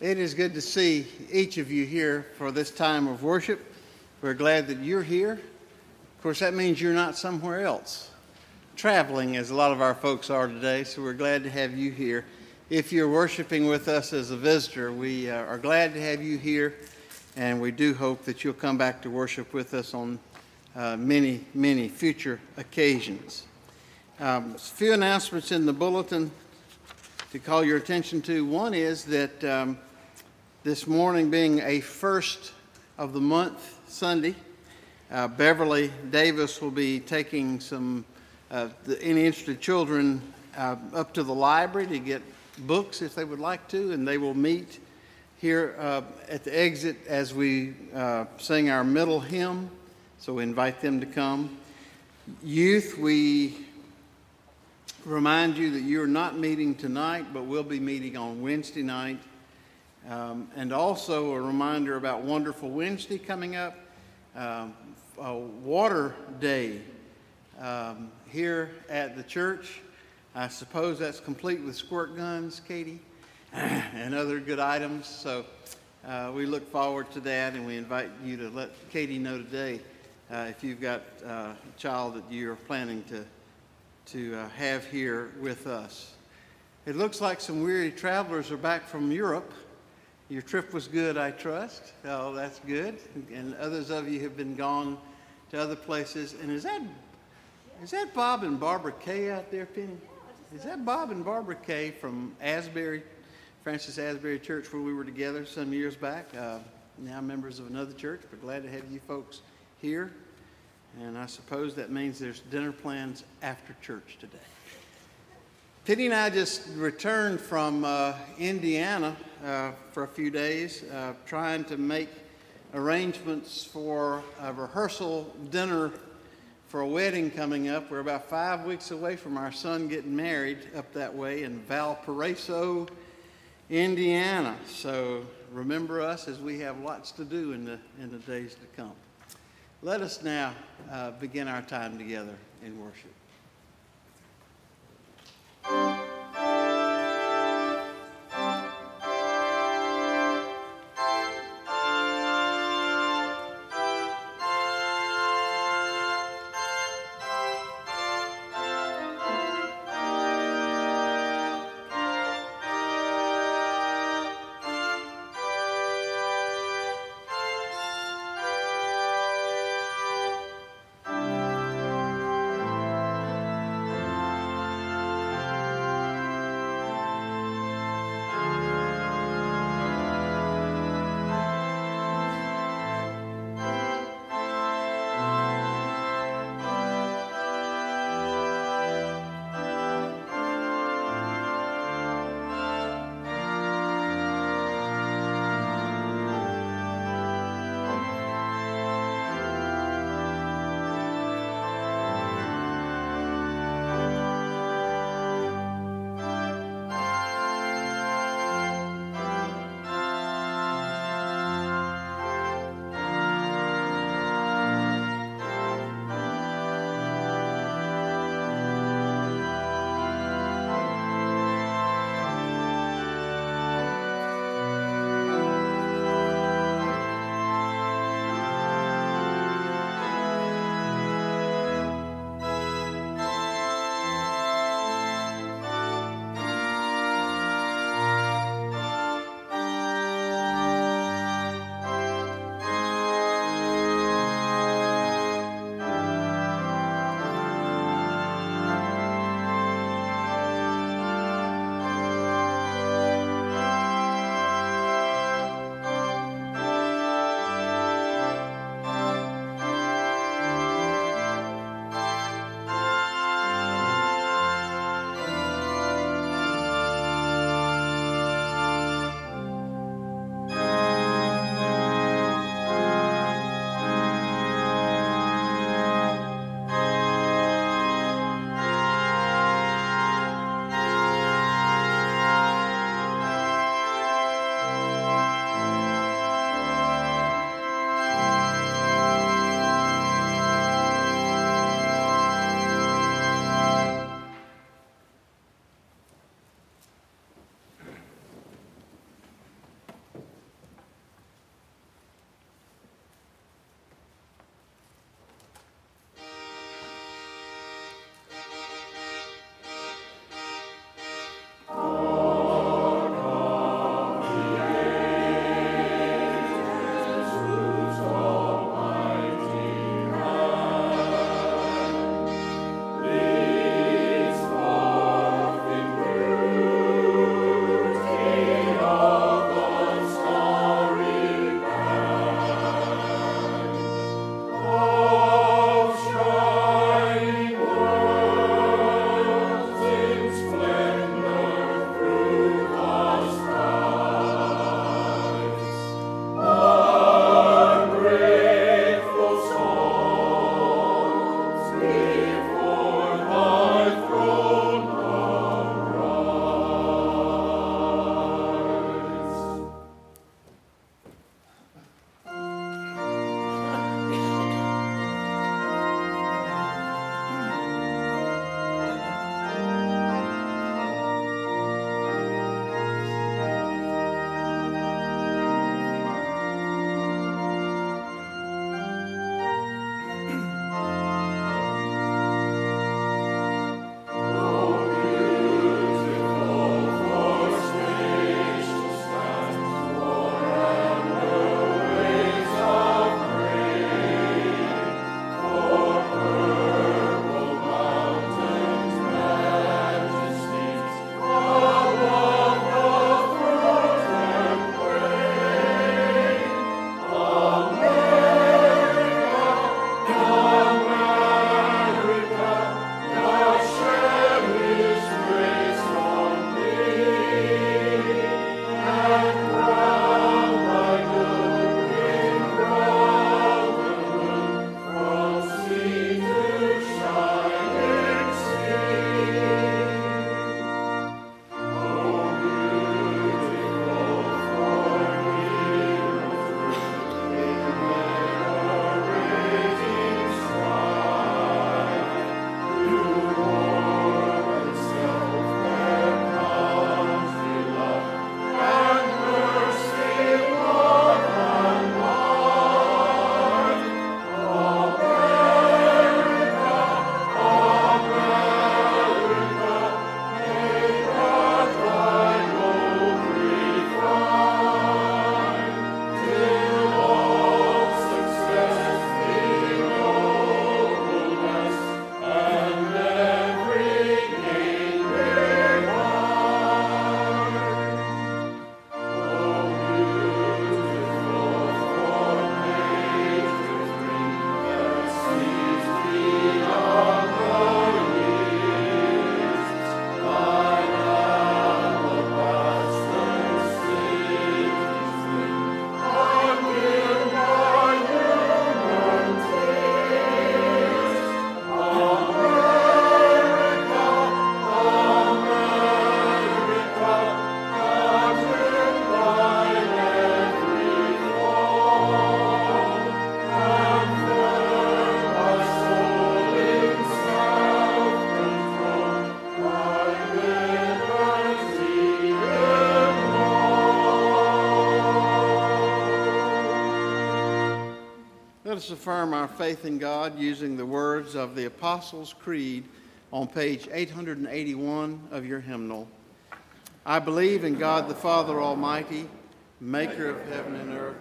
It is good to see each of you here for this time of worship. We're glad that you're here. Of course, that means you're not somewhere else, traveling as a lot of our folks are today, so we're glad to have you here. If you're worshiping with us as a visitor, we uh, are glad to have you here, and we do hope that you'll come back to worship with us on uh, many, many future occasions. Um, a few announcements in the bulletin to call your attention to. One is that um, this morning being a first of the month Sunday, uh, Beverly Davis will be taking some uh, the, any interested children uh, up to the library to get books if they would like to, and they will meet here uh, at the exit as we uh, sing our middle hymn. So we invite them to come. Youth, we remind you that you're not meeting tonight, but we'll be meeting on Wednesday night um, and also a reminder about Wonderful Wednesday coming up, um, Water Day um, here at the church. I suppose that's complete with squirt guns, Katie, and other good items. So uh, we look forward to that, and we invite you to let Katie know today uh, if you've got uh, a child that you're planning to to uh, have here with us. It looks like some weary travelers are back from Europe. Your trip was good, I trust. Oh, that's good. And others of you have been gone to other places. And is that is that Bob and Barbara Kay out there, Penny? Is that Bob and Barbara Kay from Asbury, Francis Asbury Church, where we were together some years back? Uh, now members of another church, but glad to have you folks here. And I suppose that means there's dinner plans after church today. Penny and I just returned from uh, Indiana uh, for a few days, uh, trying to make arrangements for a rehearsal dinner for a wedding coming up. We're about five weeks away from our son getting married up that way in Valparaiso, Indiana. So remember us as we have lots to do in the, in the days to come. Let us now uh, begin our time together in worship. Affirm our faith in God using the words of the Apostles' Creed on page 881 of your hymnal. I believe in God the Father Almighty, maker of heaven and earth,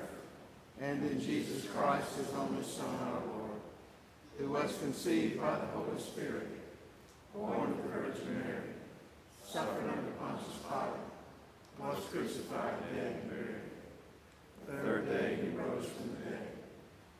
and in Jesus Christ, his only Son, our Lord, who was conceived by the Holy Spirit, born of the Virgin Mary, suffered under Pontius Pilate, was crucified, dead, and buried. The third day he rose from the dead.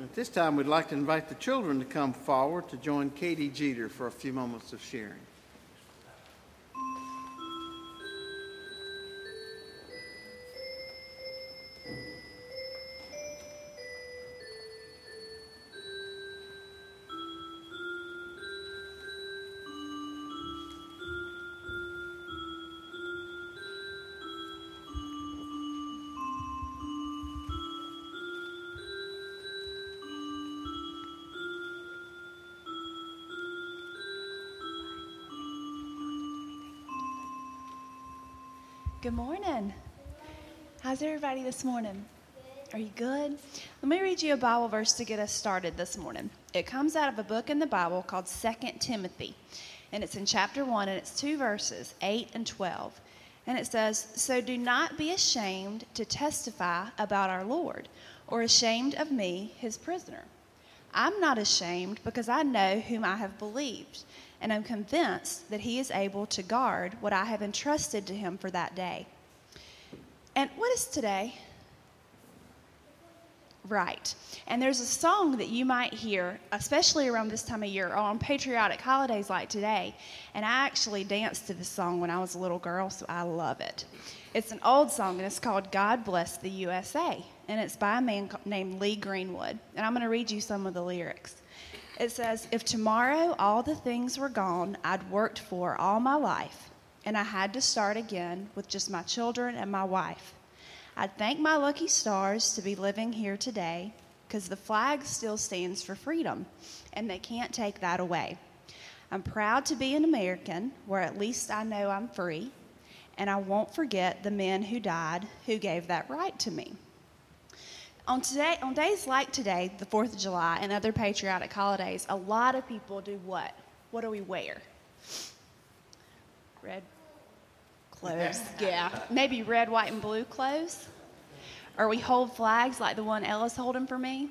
At this time, we'd like to invite the children to come forward to join Katie Jeter for a few moments of sharing. Good morning. How's everybody this morning? Are you good? Let me read you a Bible verse to get us started this morning. It comes out of a book in the Bible called Second Timothy, and it's in chapter 1, and it's two verses, 8 and 12. And it says, So do not be ashamed to testify about our Lord, or ashamed of me, his prisoner. I'm not ashamed because I know whom I have believed and I'm convinced that He is able to guard what I have entrusted to Him for that day. And what is today? Right. And there's a song that you might hear, especially around this time of year, or on patriotic holidays like today. And I actually danced to this song when I was a little girl, so I love it. It's an old song, and it's called God Bless the USA. And it's by a man named Lee Greenwood. And I'm going to read you some of the lyrics. It says, If tomorrow all the things were gone I'd worked for all my life, and I had to start again with just my children and my wife, I'd thank my lucky stars to be living here today because the flag still stands for freedom, and they can't take that away. I'm proud to be an American where at least I know I'm free, and I won't forget the men who died who gave that right to me. On, today, on days like today, the 4th of July, and other patriotic holidays, a lot of people do what? What do we wear? Red clothes, yeah. Maybe red, white, and blue clothes. Or we hold flags like the one Ella's holding for me.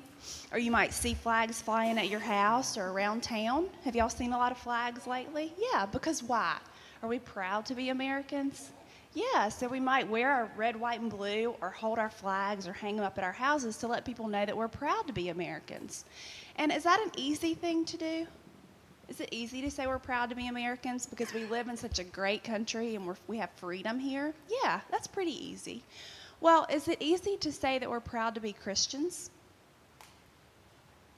Or you might see flags flying at your house or around town. Have y'all seen a lot of flags lately? Yeah, because why? Are we proud to be Americans? Yeah, so we might wear our red, white, and blue or hold our flags or hang them up at our houses to let people know that we're proud to be Americans. And is that an easy thing to do? Is it easy to say we're proud to be Americans because we live in such a great country and we have freedom here? Yeah, that's pretty easy. Well, is it easy to say that we're proud to be Christians?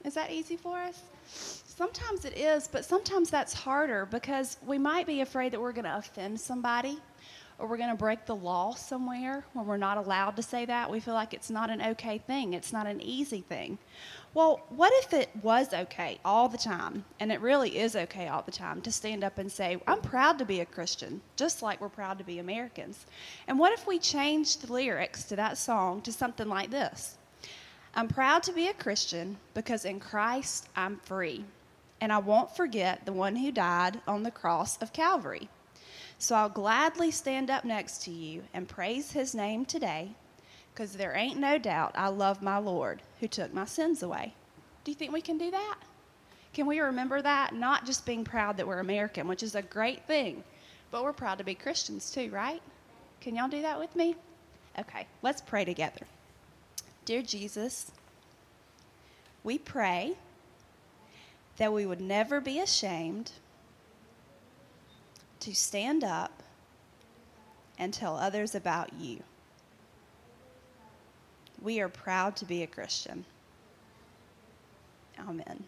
Is that easy for us? Sometimes it is, but sometimes that's harder because we might be afraid that we're going to offend somebody or we're going to break the law somewhere when we're not allowed to say that. We feel like it's not an okay thing, it's not an easy thing. Well, what if it was okay all the time, and it really is okay all the time, to stand up and say, I'm proud to be a Christian, just like we're proud to be Americans? And what if we changed the lyrics to that song to something like this? I'm proud to be a Christian because in Christ I'm free, and I won't forget the one who died on the cross of Calvary. So I'll gladly stand up next to you and praise his name today because there ain't no doubt I love my Lord who took my sins away. Do you think we can do that? Can we remember that? Not just being proud that we're American, which is a great thing, but we're proud to be Christians too, right? Can y'all do that with me? Okay, let's pray together. Dear Jesus, we pray that we would never be ashamed to stand up and tell others about you. We are proud to be a Christian. Amen.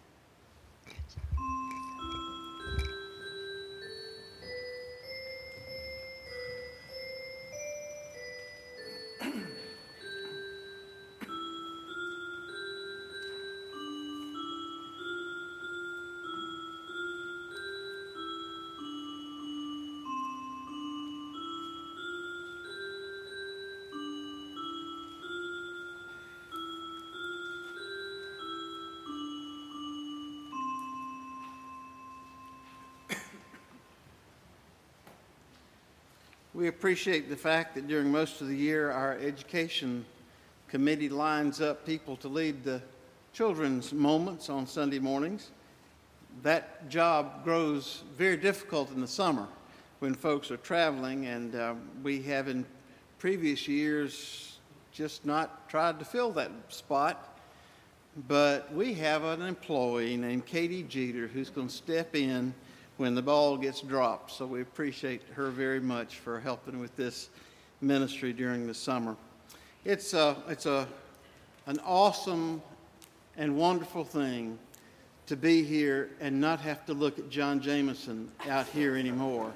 We appreciate the fact that during most of the year, our education committee lines up people to lead the children's moments on Sunday mornings. That job grows very difficult in the summer when folks are traveling, and uh, we have in previous years just not tried to fill that spot. But we have an employee named Katie Jeter who's going to step in when the ball gets dropped. So we appreciate her very much for helping with this ministry during the summer. It's a, it's a, an awesome and wonderful thing to be here and not have to look at John Jameson out here anymore.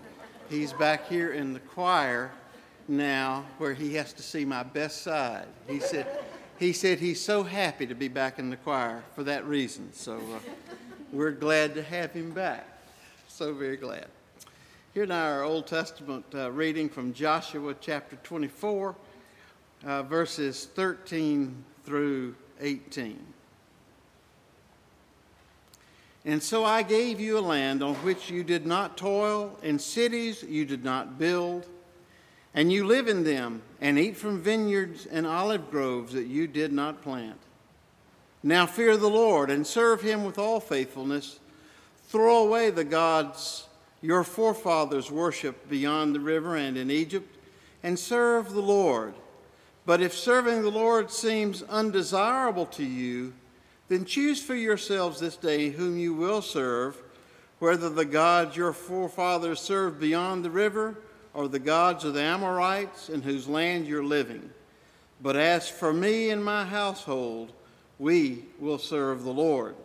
He's back here in the choir now where he has to see my best side. He said, he said he's so happy to be back in the choir for that reason. So uh, we're glad to have him back so very glad. Here now our Old Testament uh, reading from Joshua chapter 24, uh, verses 13 through 18. And so I gave you a land on which you did not toil, and cities you did not build, and you live in them and eat from vineyards and olive groves that you did not plant. Now fear the Lord and serve him with all faithfulness Throw away the gods your forefathers worshiped beyond the river and in Egypt, and serve the Lord. But if serving the Lord seems undesirable to you, then choose for yourselves this day whom you will serve, whether the gods your forefathers served beyond the river, or the gods of the Amorites in whose land you're living. But as for me and my household, we will serve the Lord.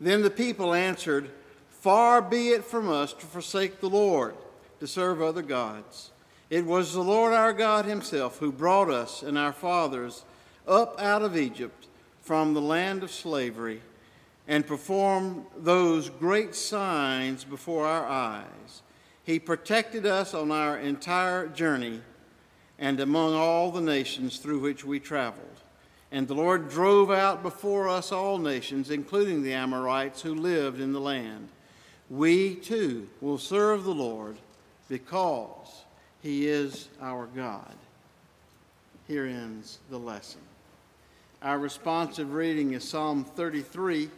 Then the people answered, Far be it from us to forsake the Lord, to serve other gods. It was the Lord our God Himself who brought us and our fathers up out of Egypt from the land of slavery and performed those great signs before our eyes. He protected us on our entire journey and among all the nations through which we traveled. And the Lord drove out before us all nations, including the Amorites who lived in the land. We too will serve the Lord because he is our God. Here ends the lesson. Our responsive reading is Psalm 33,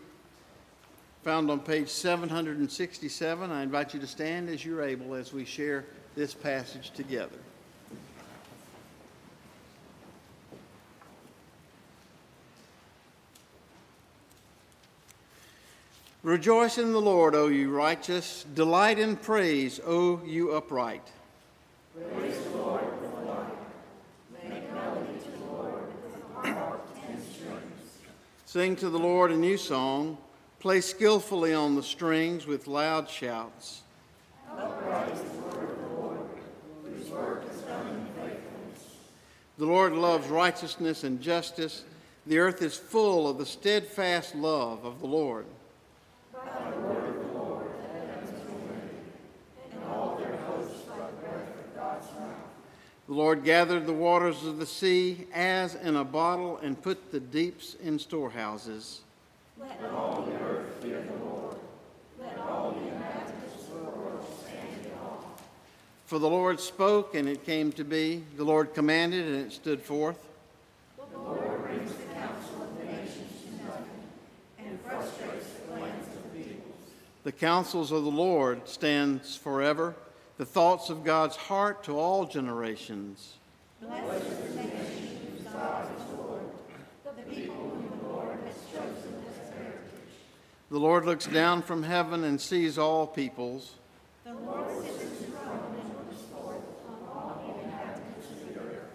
found on page 767. I invite you to stand as you're able as we share this passage together. Rejoice in the Lord, O you righteous. Delight in praise, O you upright. Praise the Lord with Make melody to the Lord with harp and strings. Sing to the Lord a new song. Play skillfully on the strings with loud shouts. The the. The Lord loves righteousness and justice. The earth is full of the steadfast love of the Lord. The Lord gathered the waters of the sea as in a bottle and put the deeps in storehouses. Let all the earth fear the Lord. Let all the inhabitants of the world stand in awe. For the Lord spoke and it came to be. The Lord commanded and it stood forth. The Lord brings the counsel of the nations to nothing and frustrates the plans of the peoples. The counsels of the Lord stands forever the thoughts of God's heart to all generations. The nation whose God is Lord, the people whom the Lord has chosen as heritage. The Lord looks down from heaven and sees all peoples. The Lord sits enthroned and looks forth on all the inhabitants of the earth,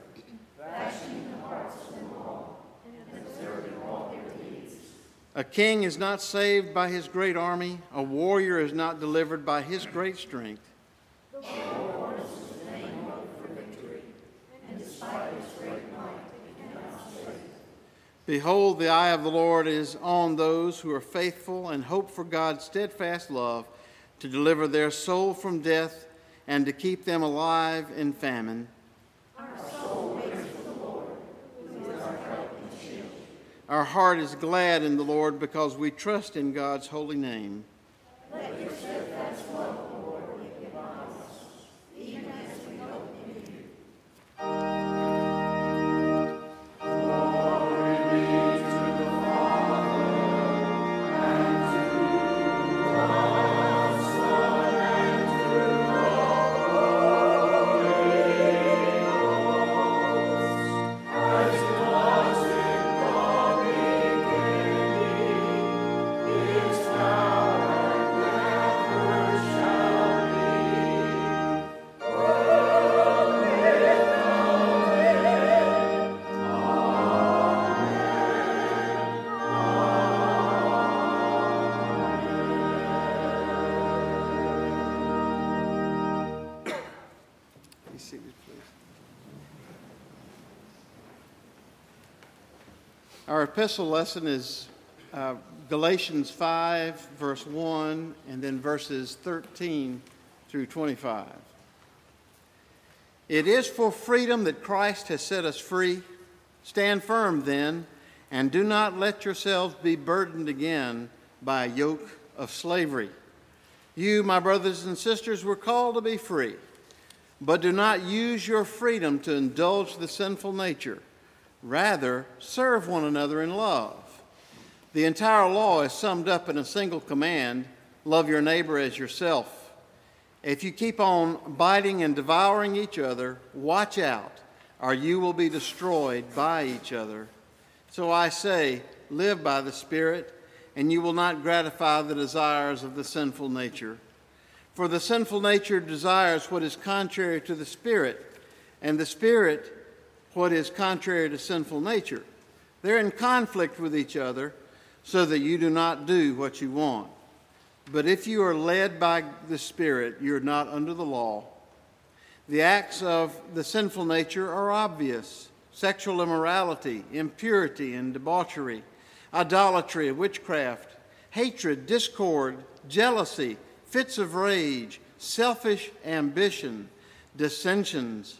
fashioning the hearts of them all and observing all their deeds. A king is not saved by his great army, a warrior is not delivered by his great strength. Behold, the eye of the Lord is on those who are faithful and hope for God's steadfast love to deliver their soul from death and to keep them alive in famine. Our soul waits for the Lord, who is our help and shield. Our heart is glad in the Lord because we trust in God's holy name. Let your Our epistle lesson is uh, Galatians 5, verse 1, and then verses 13 through 25. It is for freedom that Christ has set us free. Stand firm then, and do not let yourselves be burdened again by a yoke of slavery. You, my brothers and sisters, were called to be free, but do not use your freedom to indulge the sinful nature. Rather, serve one another in love. The entire law is summed up in a single command love your neighbor as yourself. If you keep on biting and devouring each other, watch out, or you will be destroyed by each other. So I say, live by the Spirit, and you will not gratify the desires of the sinful nature. For the sinful nature desires what is contrary to the Spirit, and the Spirit what is contrary to sinful nature. They're in conflict with each other so that you do not do what you want. But if you are led by the Spirit, you're not under the law. The acts of the sinful nature are obvious sexual immorality, impurity and debauchery, idolatry, witchcraft, hatred, discord, jealousy, fits of rage, selfish ambition, dissensions,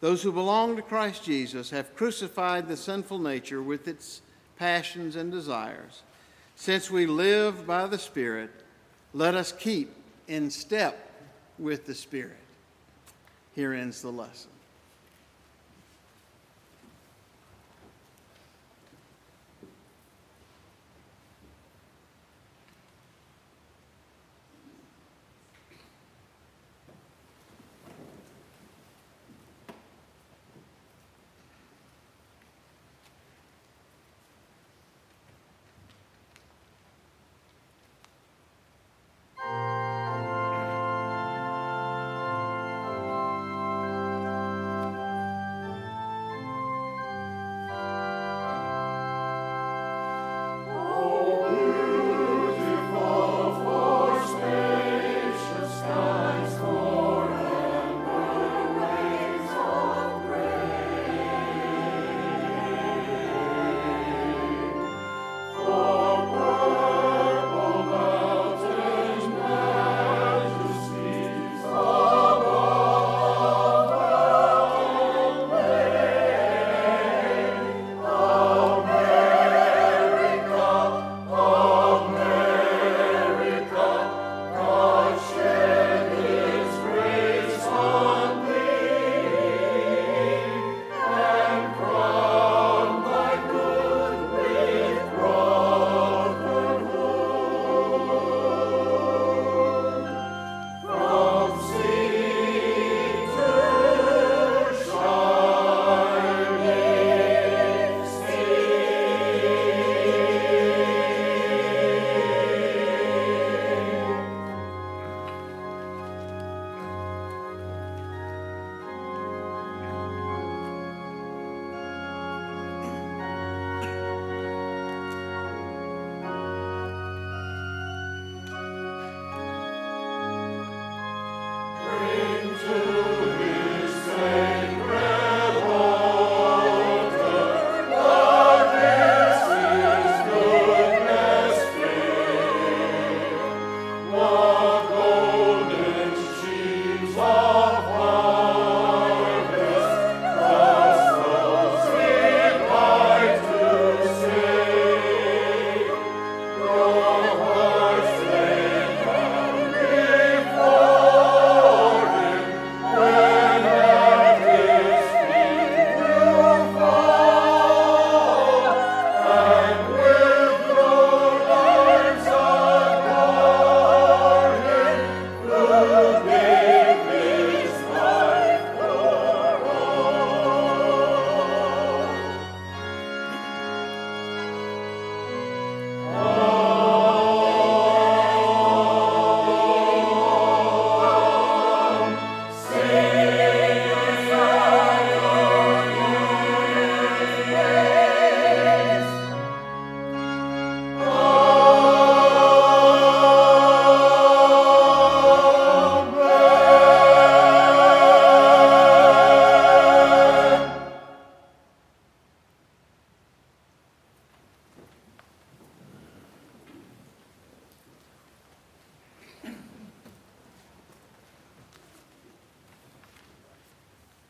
Those who belong to Christ Jesus have crucified the sinful nature with its passions and desires. Since we live by the Spirit, let us keep in step with the Spirit. Here ends the lesson.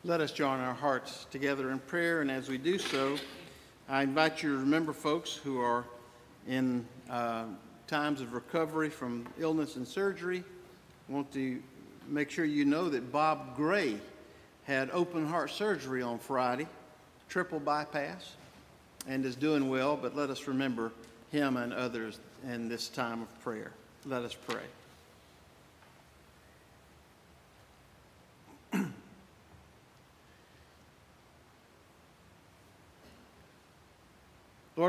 Let us join our hearts together in prayer, and as we do so, I invite you to remember folks who are in uh, times of recovery from illness and surgery. I want to make sure you know that Bob Gray had open heart surgery on Friday, triple bypass, and is doing well, but let us remember him and others in this time of prayer. Let us pray.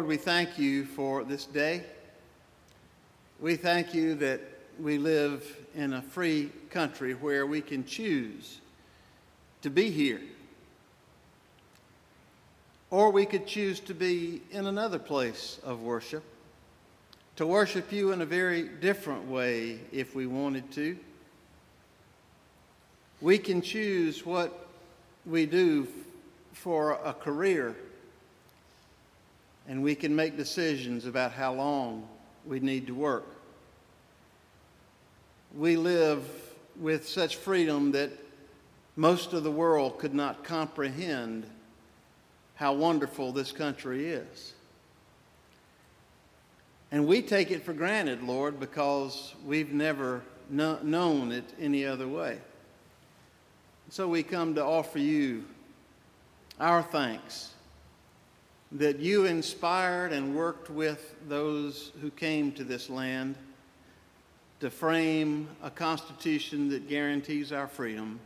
Lord, we thank you for this day. We thank you that we live in a free country where we can choose to be here. Or we could choose to be in another place of worship, to worship you in a very different way if we wanted to. We can choose what we do for a career, and we can make decisions about how long we need to work. We live with such freedom that most of the world could not comprehend how wonderful this country is. And we take it for granted, Lord, because we've never kno- known it any other way. So we come to offer you our thanks that you inspired and worked with those who came to this land to frame a constitution that guarantees our freedom,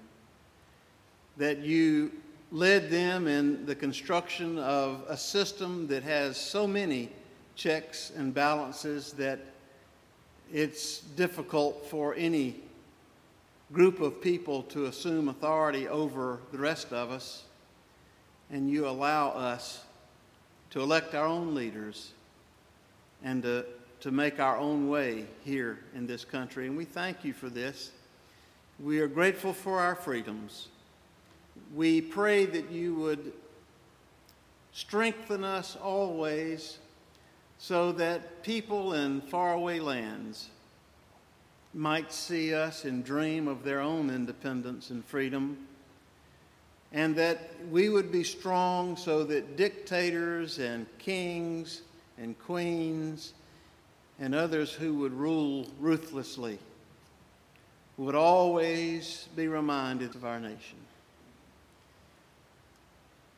that you led them in the construction of a system that has so many checks and balances that it's difficult for any group of people to assume authority over the rest of us, and you allow us to elect our own leaders and to, to make our own way here in this country. And we thank you for this. We are grateful for our freedoms. We pray that you would strengthen us always so that people in faraway lands might see us and dream of their own independence and freedom, and that we would be strong so that dictators and kings and queens and others who would rule ruthlessly would always be reminded of our nation.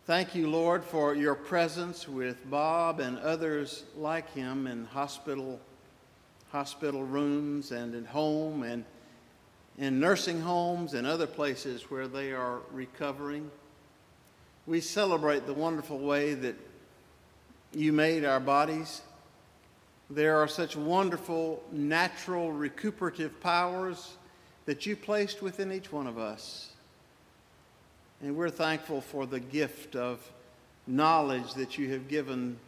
Thank you, Lord, for your presence with Bob and others like him in hospital hospital rooms and at home and in nursing homes and other places where they are recovering. We celebrate the wonderful way that you made our bodies. There are such wonderful natural recuperative powers that you placed within each one of us. And we're thankful for the gift of knowledge that you have given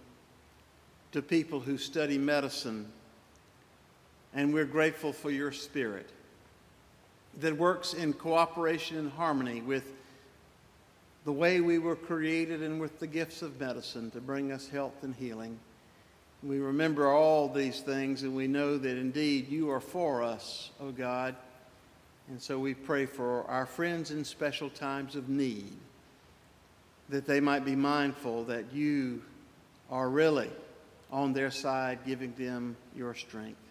to people who study medicine and we're grateful for your spirit that works in cooperation and harmony with the way we were created and with the gifts of medicine to bring us health and healing. We remember all these things and we know that indeed you are for us, O oh God. And so we pray for our friends in special times of need that they might be mindful that you are really on their side, giving them your strength.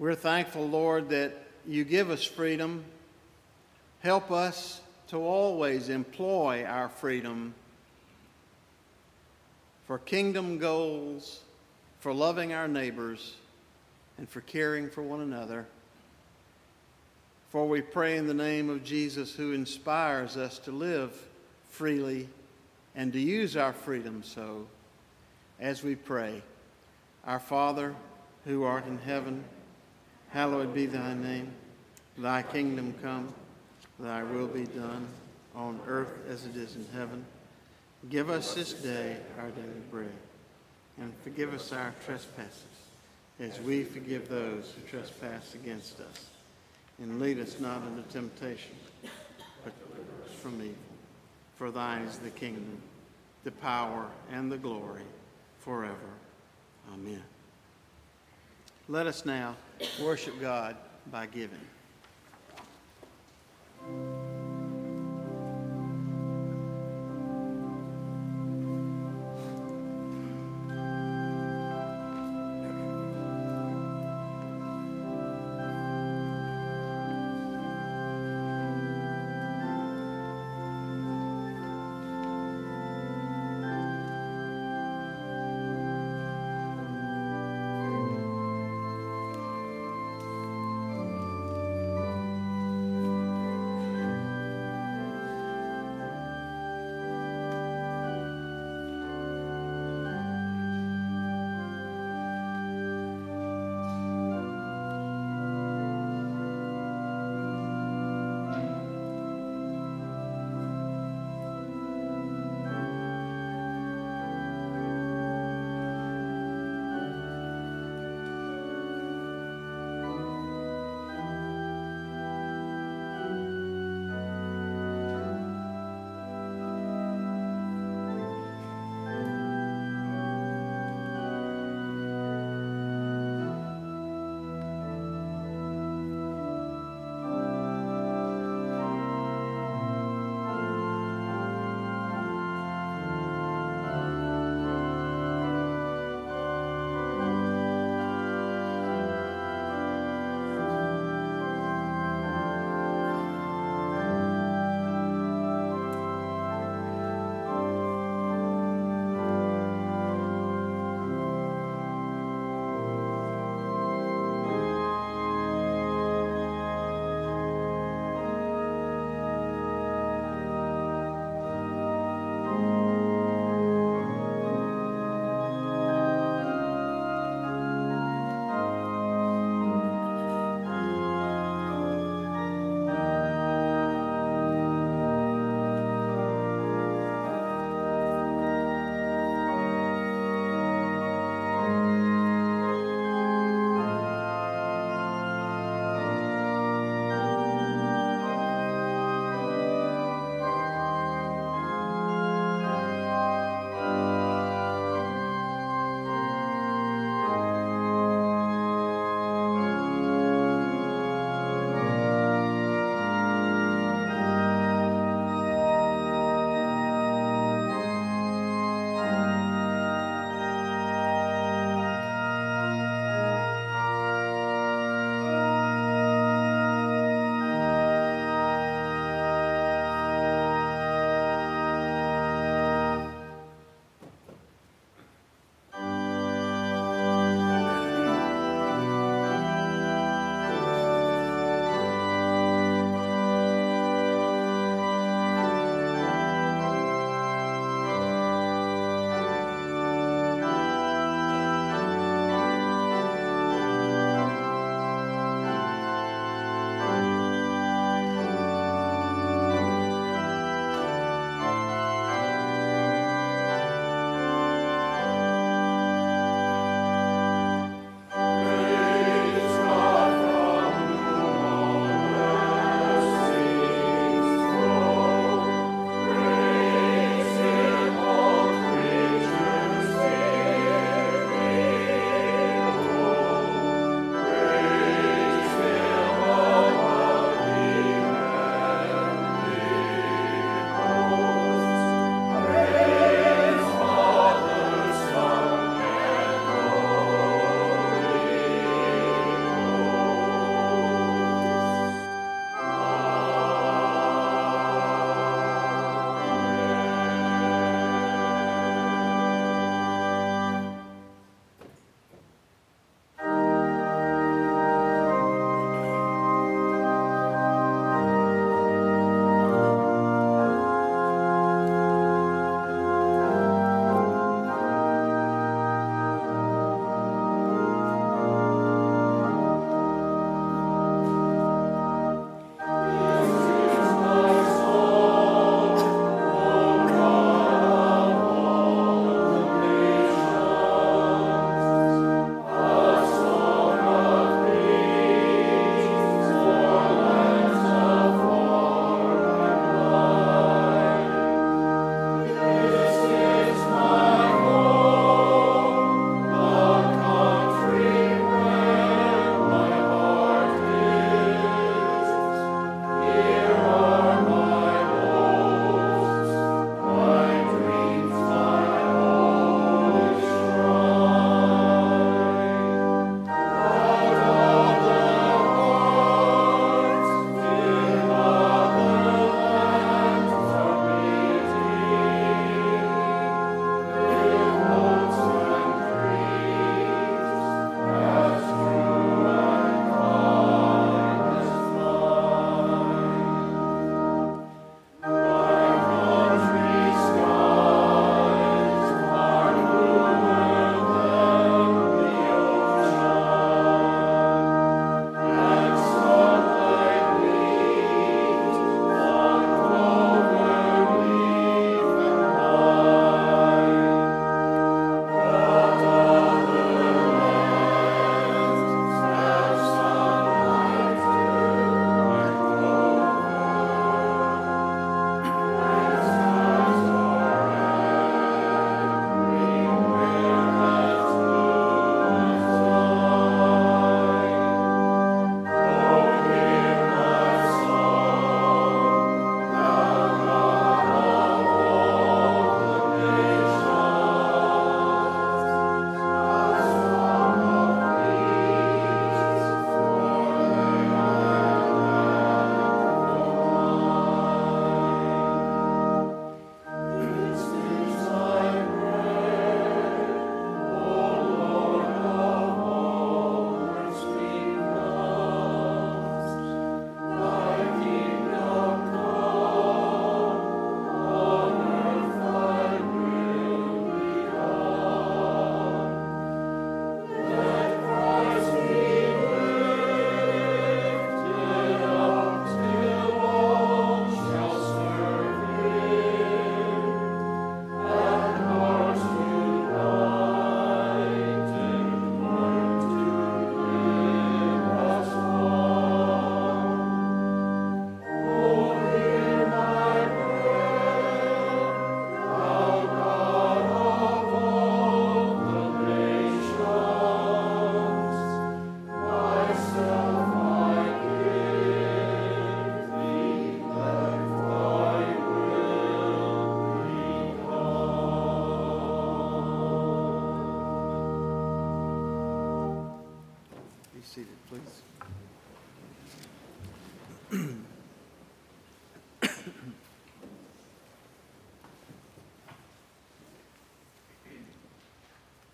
We're thankful, Lord, that you give us freedom. Help us to always employ our freedom for kingdom goals, for loving our neighbors, and for caring for one another. For we pray in the name of Jesus, who inspires us to live freely and to use our freedom so, as we pray, Our Father, who art in heaven, Hallowed be thy name. Thy kingdom come, thy will be done on earth as it is in heaven. Give us this day our daily bread, and forgive us our trespasses, as we forgive those who trespass against us. And lead us not into temptation, but from evil. For thine is the kingdom, the power, and the glory forever. Amen. Let us now worship God by giving.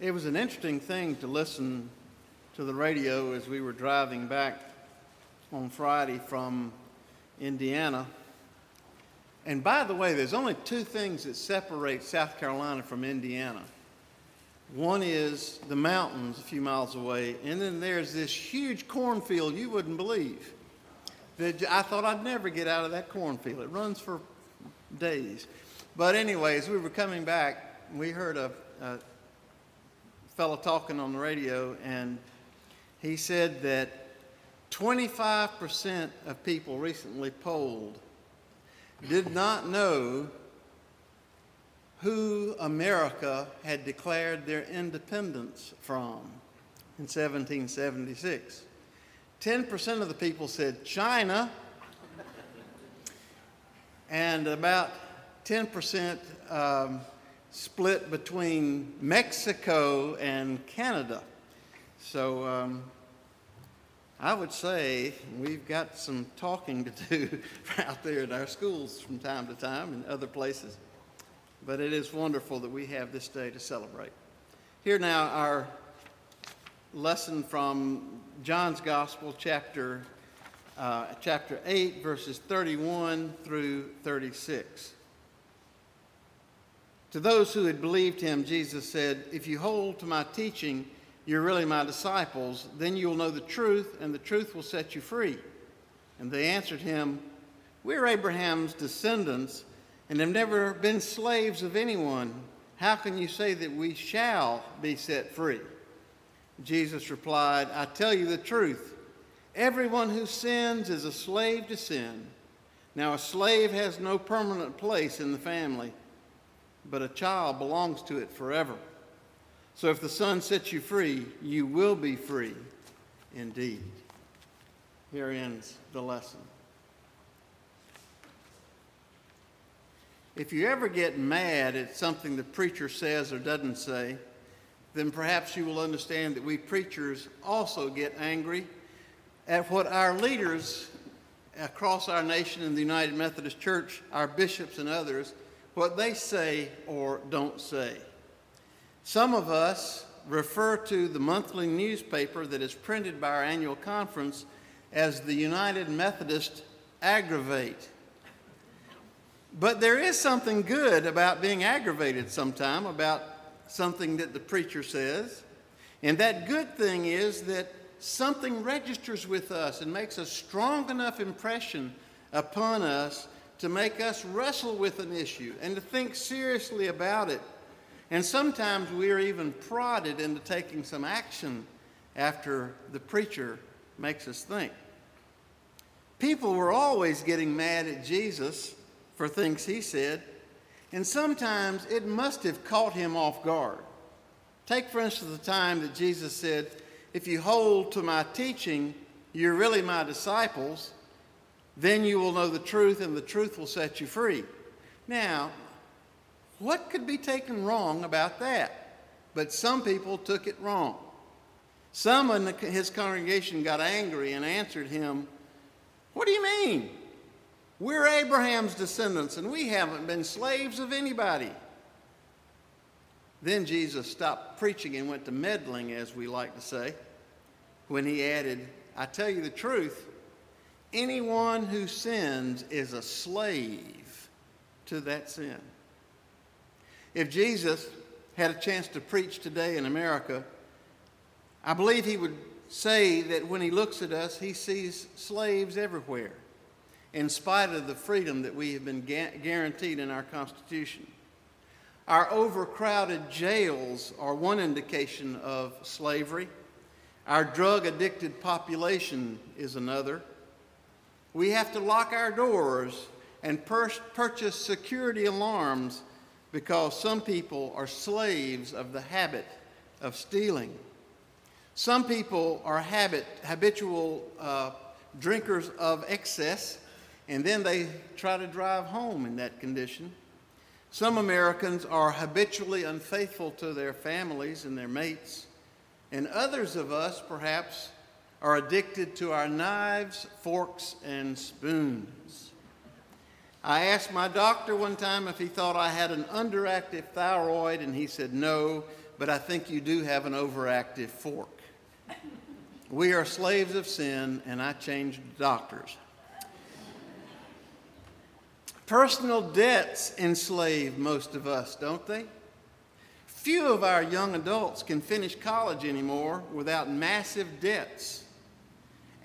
It was an interesting thing to listen to the radio as we were driving back on Friday from Indiana. And by the way, there's only two things that separate South Carolina from Indiana. One is the mountains a few miles away, and then there's this huge cornfield you wouldn't believe. That I thought I'd never get out of that cornfield. It runs for days. But anyways, we were coming back, we heard a, a fellow talking on the radio, and he said that 25% of people recently polled did not know who America had declared their independence from in 1776. 10% of the people said China, and about 10% um, split between Mexico and Canada. So um, I would say we've got some talking to do out there at our schools from time to time and other places. But it is wonderful that we have this day to celebrate. Here now, our lesson from John's Gospel, chapter, uh, chapter 8, verses 31 through 36. To those who had believed him, Jesus said, If you hold to my teaching, you're really my disciples. Then you'll know the truth, and the truth will set you free. And they answered him, We're Abraham's descendants and have never been slaves of anyone. How can you say that we shall be set free? Jesus replied, I tell you the truth. Everyone who sins is a slave to sin. Now, a slave has no permanent place in the family but a child belongs to it forever. So if the Son sets you free, you will be free indeed. Here ends the lesson. If you ever get mad at something the preacher says or doesn't say, then perhaps you will understand that we preachers also get angry at what our leaders across our nation in the United Methodist Church, our bishops and others, what they say or don't say. Some of us refer to the monthly newspaper that is printed by our annual conference as the United Methodist Aggravate. But there is something good about being aggravated sometime about something that the preacher says. And that good thing is that something registers with us and makes a strong enough impression upon us to make us wrestle with an issue and to think seriously about it. And sometimes we are even prodded into taking some action after the preacher makes us think. People were always getting mad at Jesus for things he said, and sometimes it must have caught him off guard. Take, for instance, the time that Jesus said, If you hold to my teaching, you're really my disciples. Then you will know the truth, and the truth will set you free. Now, what could be taken wrong about that? But some people took it wrong. Some in his congregation got angry and answered him, What do you mean? We're Abraham's descendants and we haven't been slaves of anybody. Then Jesus stopped preaching and went to meddling, as we like to say, when he added, I tell you the truth, Anyone who sins is a slave to that sin. If Jesus had a chance to preach today in America, I believe he would say that when he looks at us, he sees slaves everywhere, in spite of the freedom that we have been guaranteed in our Constitution. Our overcrowded jails are one indication of slavery. Our drug addicted population is another we have to lock our doors and pur- purchase security alarms because some people are slaves of the habit of stealing. Some people are habit, habitual uh, drinkers of excess, and then they try to drive home in that condition. Some Americans are habitually unfaithful to their families and their mates, and others of us, perhaps, are addicted to our knives, forks, and spoons. I asked my doctor one time if he thought I had an underactive thyroid, and he said no, but I think you do have an overactive fork. We are slaves of sin, and I changed doctors. Personal debts enslave most of us, don't they? Few of our young adults can finish college anymore without massive debts.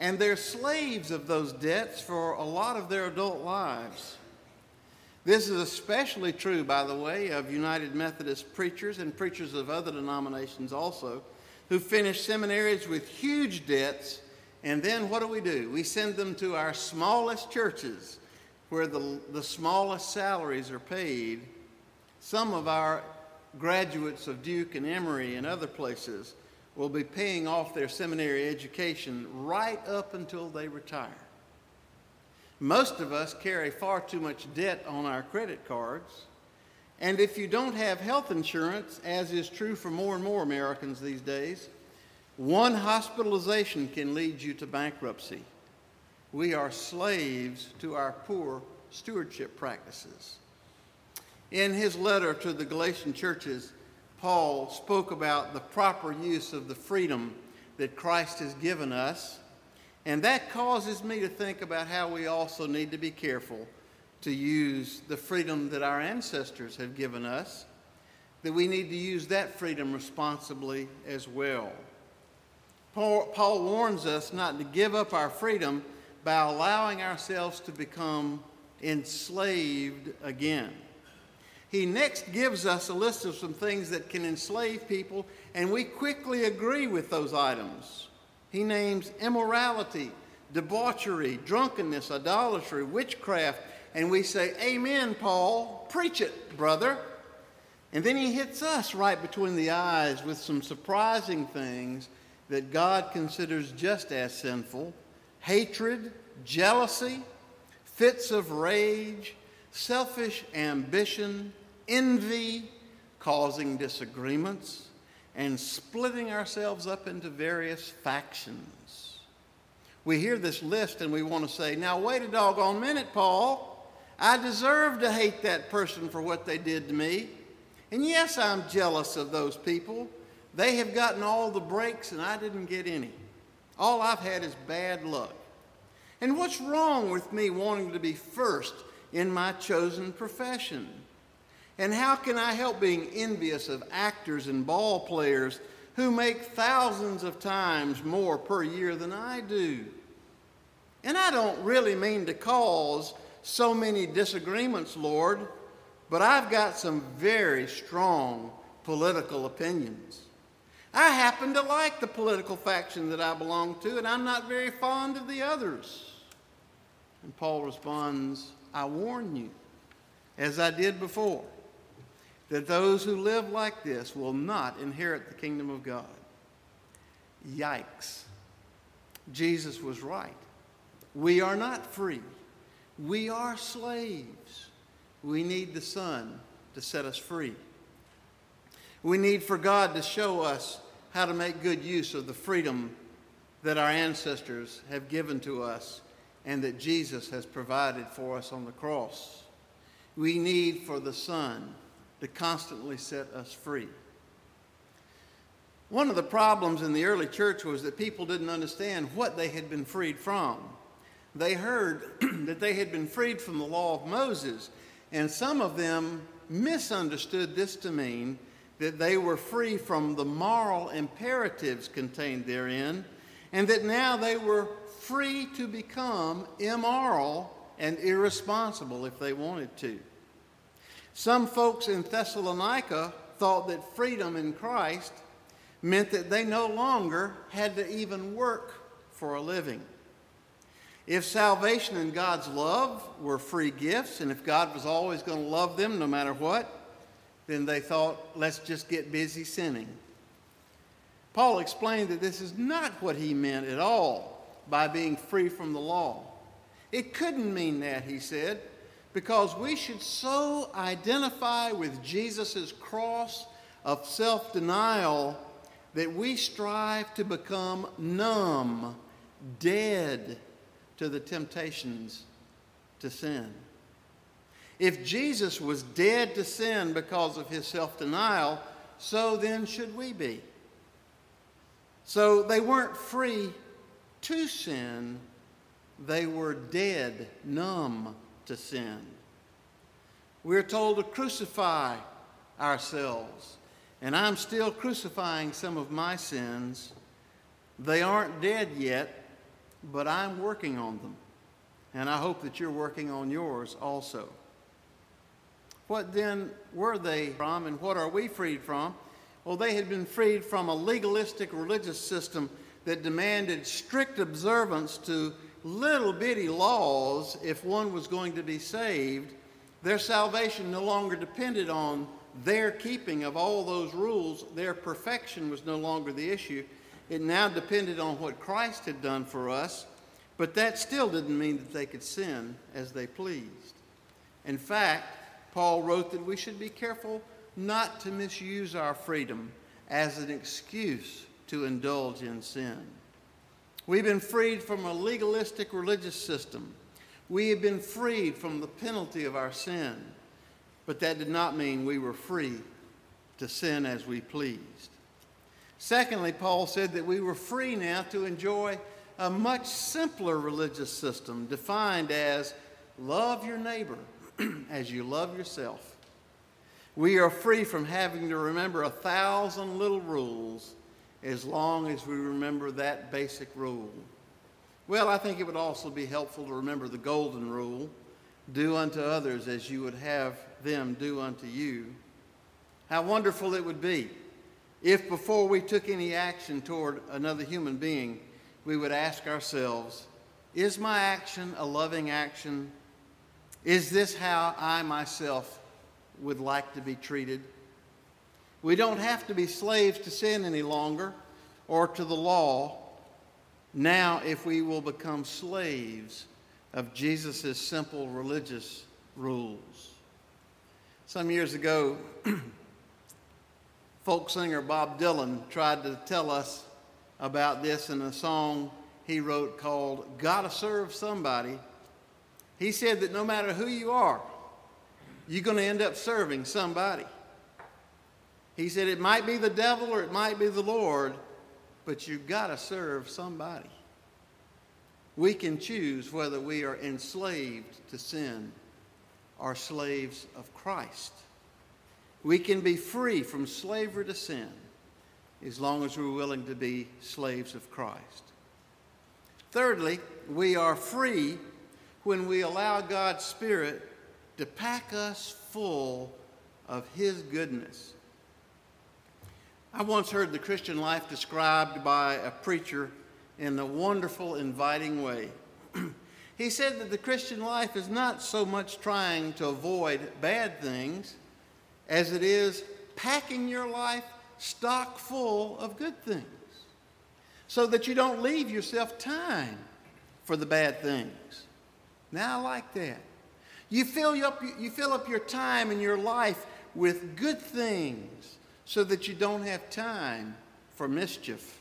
And they're slaves of those debts for a lot of their adult lives. This is especially true, by the way, of United Methodist preachers and preachers of other denominations also, who finish seminaries with huge debts. And then what do we do? We send them to our smallest churches where the, the smallest salaries are paid. Some of our graduates of Duke and Emory and other places will be paying off their seminary education right up until they retire. Most of us carry far too much debt on our credit cards. And if you don't have health insurance, as is true for more and more Americans these days, one hospitalization can lead you to bankruptcy. We are slaves to our poor stewardship practices. In his letter to the Galatian churches, Paul spoke about the proper use of the freedom that Christ has given us and that causes me to think about how we also need to be careful to use the freedom that our ancestors have given us, that we need to use that freedom responsibly as well. Paul, Paul, warns us not to give up our freedom by allowing ourselves to become enslaved again. He next gives us a list of some things that can enslave people, and we quickly agree with those items. He names immorality, debauchery, drunkenness, idolatry, witchcraft, and we say, Amen, Paul, preach it, brother. And then he hits us right between the eyes with some surprising things that God considers just as sinful hatred, jealousy, fits of rage, selfish ambition, envy, causing disagreements and splitting ourselves up into various factions. We hear this list and we want to say, now wait a doggone minute, Paul. I deserve to hate that person for what they did to me. And yes, I'm jealous of those people. They have gotten all the breaks and I didn't get any. All I've had is bad luck. And what's wrong with me wanting to be first in my chosen profession? And how can I help being envious of actors and ball players who make thousands of times more per year than I do? And I don't really mean to cause so many disagreements, Lord, but I've got some very strong political opinions. I happen to like the political faction that I belong to, and I'm not very fond of the others. And Paul responds, I warn you, as I did before that those who live like this will not inherit the kingdom of God. Yikes. Jesus was right. We are not free. We are slaves. We need the Son to set us free. We need for God to show us how to make good use of the freedom that our ancestors have given to us and that Jesus has provided for us on the cross. We need for the Son to constantly set us free. One of the problems in the early church was that people didn't understand what they had been freed from. They heard that they had been freed from the law of Moses, and some of them misunderstood this to mean that they were free from the moral imperatives contained therein, and that now they were free to become immoral and irresponsible if they wanted to. Some folks in Thessalonica thought that freedom in Christ meant that they no longer had to even work for a living. If salvation and God's love were free gifts, and if God was always going to love them no matter what, then they thought, let's just get busy sinning. Paul explained that this is not what he meant at all by being free from the law. It couldn't mean that, he said because we should so identify with Jesus' cross of self denial that we strive to become numb, dead to the temptations to sin. If Jesus was dead to sin because of his self denial, so then should we be. So they weren't free to sin, they were dead, numb to sin. We're told to crucify ourselves, and I'm still crucifying some of my sins. They aren't dead yet, but I'm working on them, and I hope that you're working on yours also. What then were they from, and what are we freed from? Well, they had been freed from a legalistic religious system that demanded strict observance to little bitty laws if one was going to be saved. Their salvation no longer depended on their keeping of all those rules. Their perfection was no longer the issue. It now depended on what Christ had done for us, but that still didn't mean that they could sin as they pleased. In fact, Paul wrote that we should be careful not to misuse our freedom as an excuse to indulge in sin. We've been freed from a legalistic religious system. We have been freed from the penalty of our sin. But that did not mean we were free to sin as we pleased. Secondly, Paul said that we were free now to enjoy a much simpler religious system defined as love your neighbor as you love yourself. We are free from having to remember a thousand little rules as long as we remember that basic rule. Well, I think it would also be helpful to remember the golden rule do unto others as you would have them do unto you. How wonderful it would be if before we took any action toward another human being, we would ask ourselves, is my action a loving action? Is this how I myself would like to be treated? We don't have to be slaves to sin any longer or to the law now if we will become slaves of Jesus' simple religious rules. Some years ago, folk singer Bob Dylan tried to tell us about this in a song he wrote called Gotta Serve Somebody. He said that no matter who you are, you're going to end up serving somebody. He said it might be the devil or it might be the Lord, but you've got to serve somebody. We can choose whether we are enslaved to sin or slaves of Christ. We can be free from slavery to sin as long as we're willing to be slaves of Christ. Thirdly, we are free when we allow God's Spirit to pack us full of His goodness. I once heard the Christian life described by a preacher in a wonderful, inviting way. he said that the Christian life is not so much trying to avoid bad things as it is packing your life stock full of good things so that you don't leave yourself time for the bad things. Now, I like that. You fill up, you fill up your time and your life with good things so that you don't have time for mischief.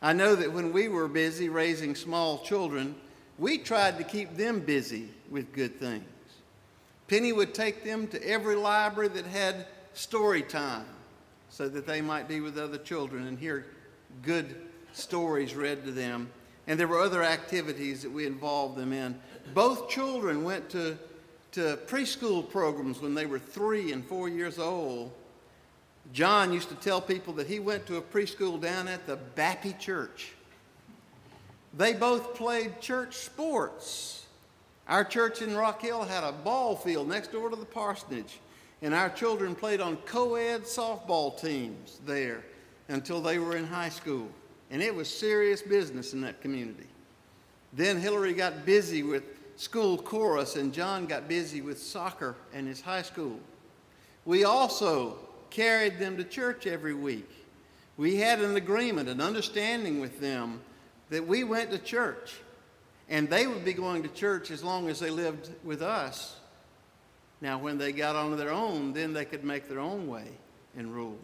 I know that when we were busy raising small children, we tried to keep them busy with good things. Penny would take them to every library that had story time so that they might be with other children and hear good stories read to them. And there were other activities that we involved them in. Both children went to, to preschool programs when they were three and four years old. John used to tell people that he went to a preschool down at the Bappy Church. They both played church sports. Our church in Rock Hill had a ball field next door to the parsonage, and our children played on co ed softball teams there until they were in high school. And it was serious business in that community. Then Hillary got busy with school chorus, and John got busy with soccer and his high school. We also carried them to church every week. We had an agreement, an understanding with them that we went to church and they would be going to church as long as they lived with us. Now, when they got on their own, then they could make their own way and rules.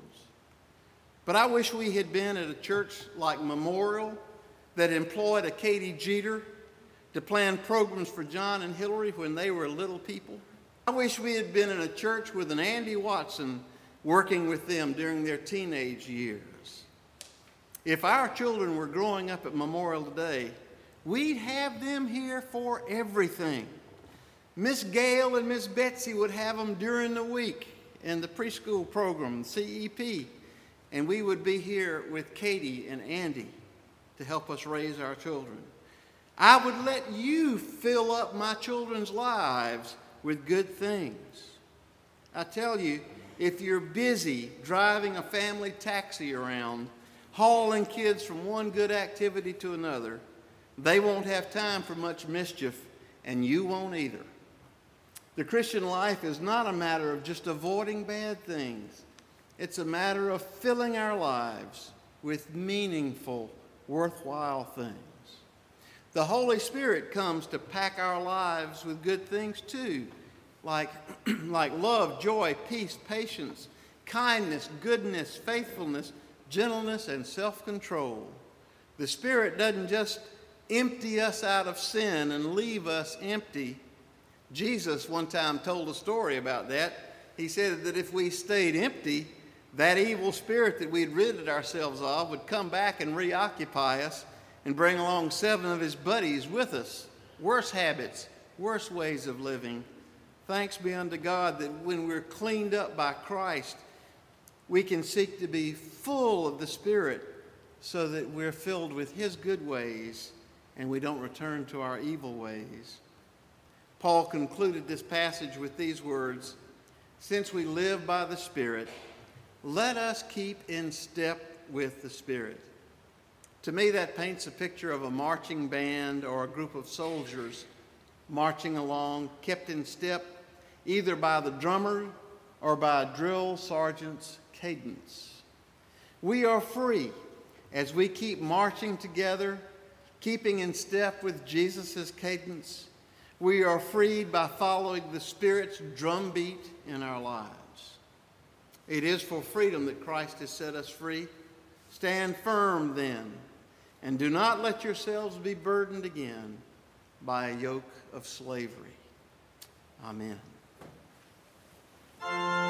But I wish we had been at a church like Memorial that employed a Katie Jeter to plan programs for John and Hillary when they were little people. I wish we had been in a church with an Andy Watson working with them during their teenage years. If our children were growing up at Memorial today, we'd have them here for everything. Miss Gail and Miss Betsy would have them during the week in the preschool program, CEP, and we would be here with Katie and Andy to help us raise our children. I would let you fill up my children's lives with good things. I tell you, if you're busy driving a family taxi around, hauling kids from one good activity to another, they won't have time for much mischief, and you won't either. The Christian life is not a matter of just avoiding bad things, it's a matter of filling our lives with meaningful, worthwhile things. The Holy Spirit comes to pack our lives with good things too, like, like love, joy, peace, patience, kindness, goodness, faithfulness, gentleness, and self control. The Spirit doesn't just empty us out of sin and leave us empty. Jesus one time told a story about that. He said that if we stayed empty, that evil spirit that we'd ridded ourselves of would come back and reoccupy us and bring along seven of his buddies with us. Worse habits, worse ways of living. Thanks be unto God that when we're cleaned up by Christ, we can seek to be full of the Spirit so that we're filled with His good ways and we don't return to our evil ways. Paul concluded this passage with these words Since we live by the Spirit, let us keep in step with the Spirit. To me, that paints a picture of a marching band or a group of soldiers marching along, kept in step either by the drummer or by a drill sergeant's cadence. We are free as we keep marching together, keeping in step with Jesus' cadence. We are freed by following the Spirit's drumbeat in our lives. It is for freedom that Christ has set us free. Stand firm then, and do not let yourselves be burdened again by a yoke of slavery. Amen. Thank you.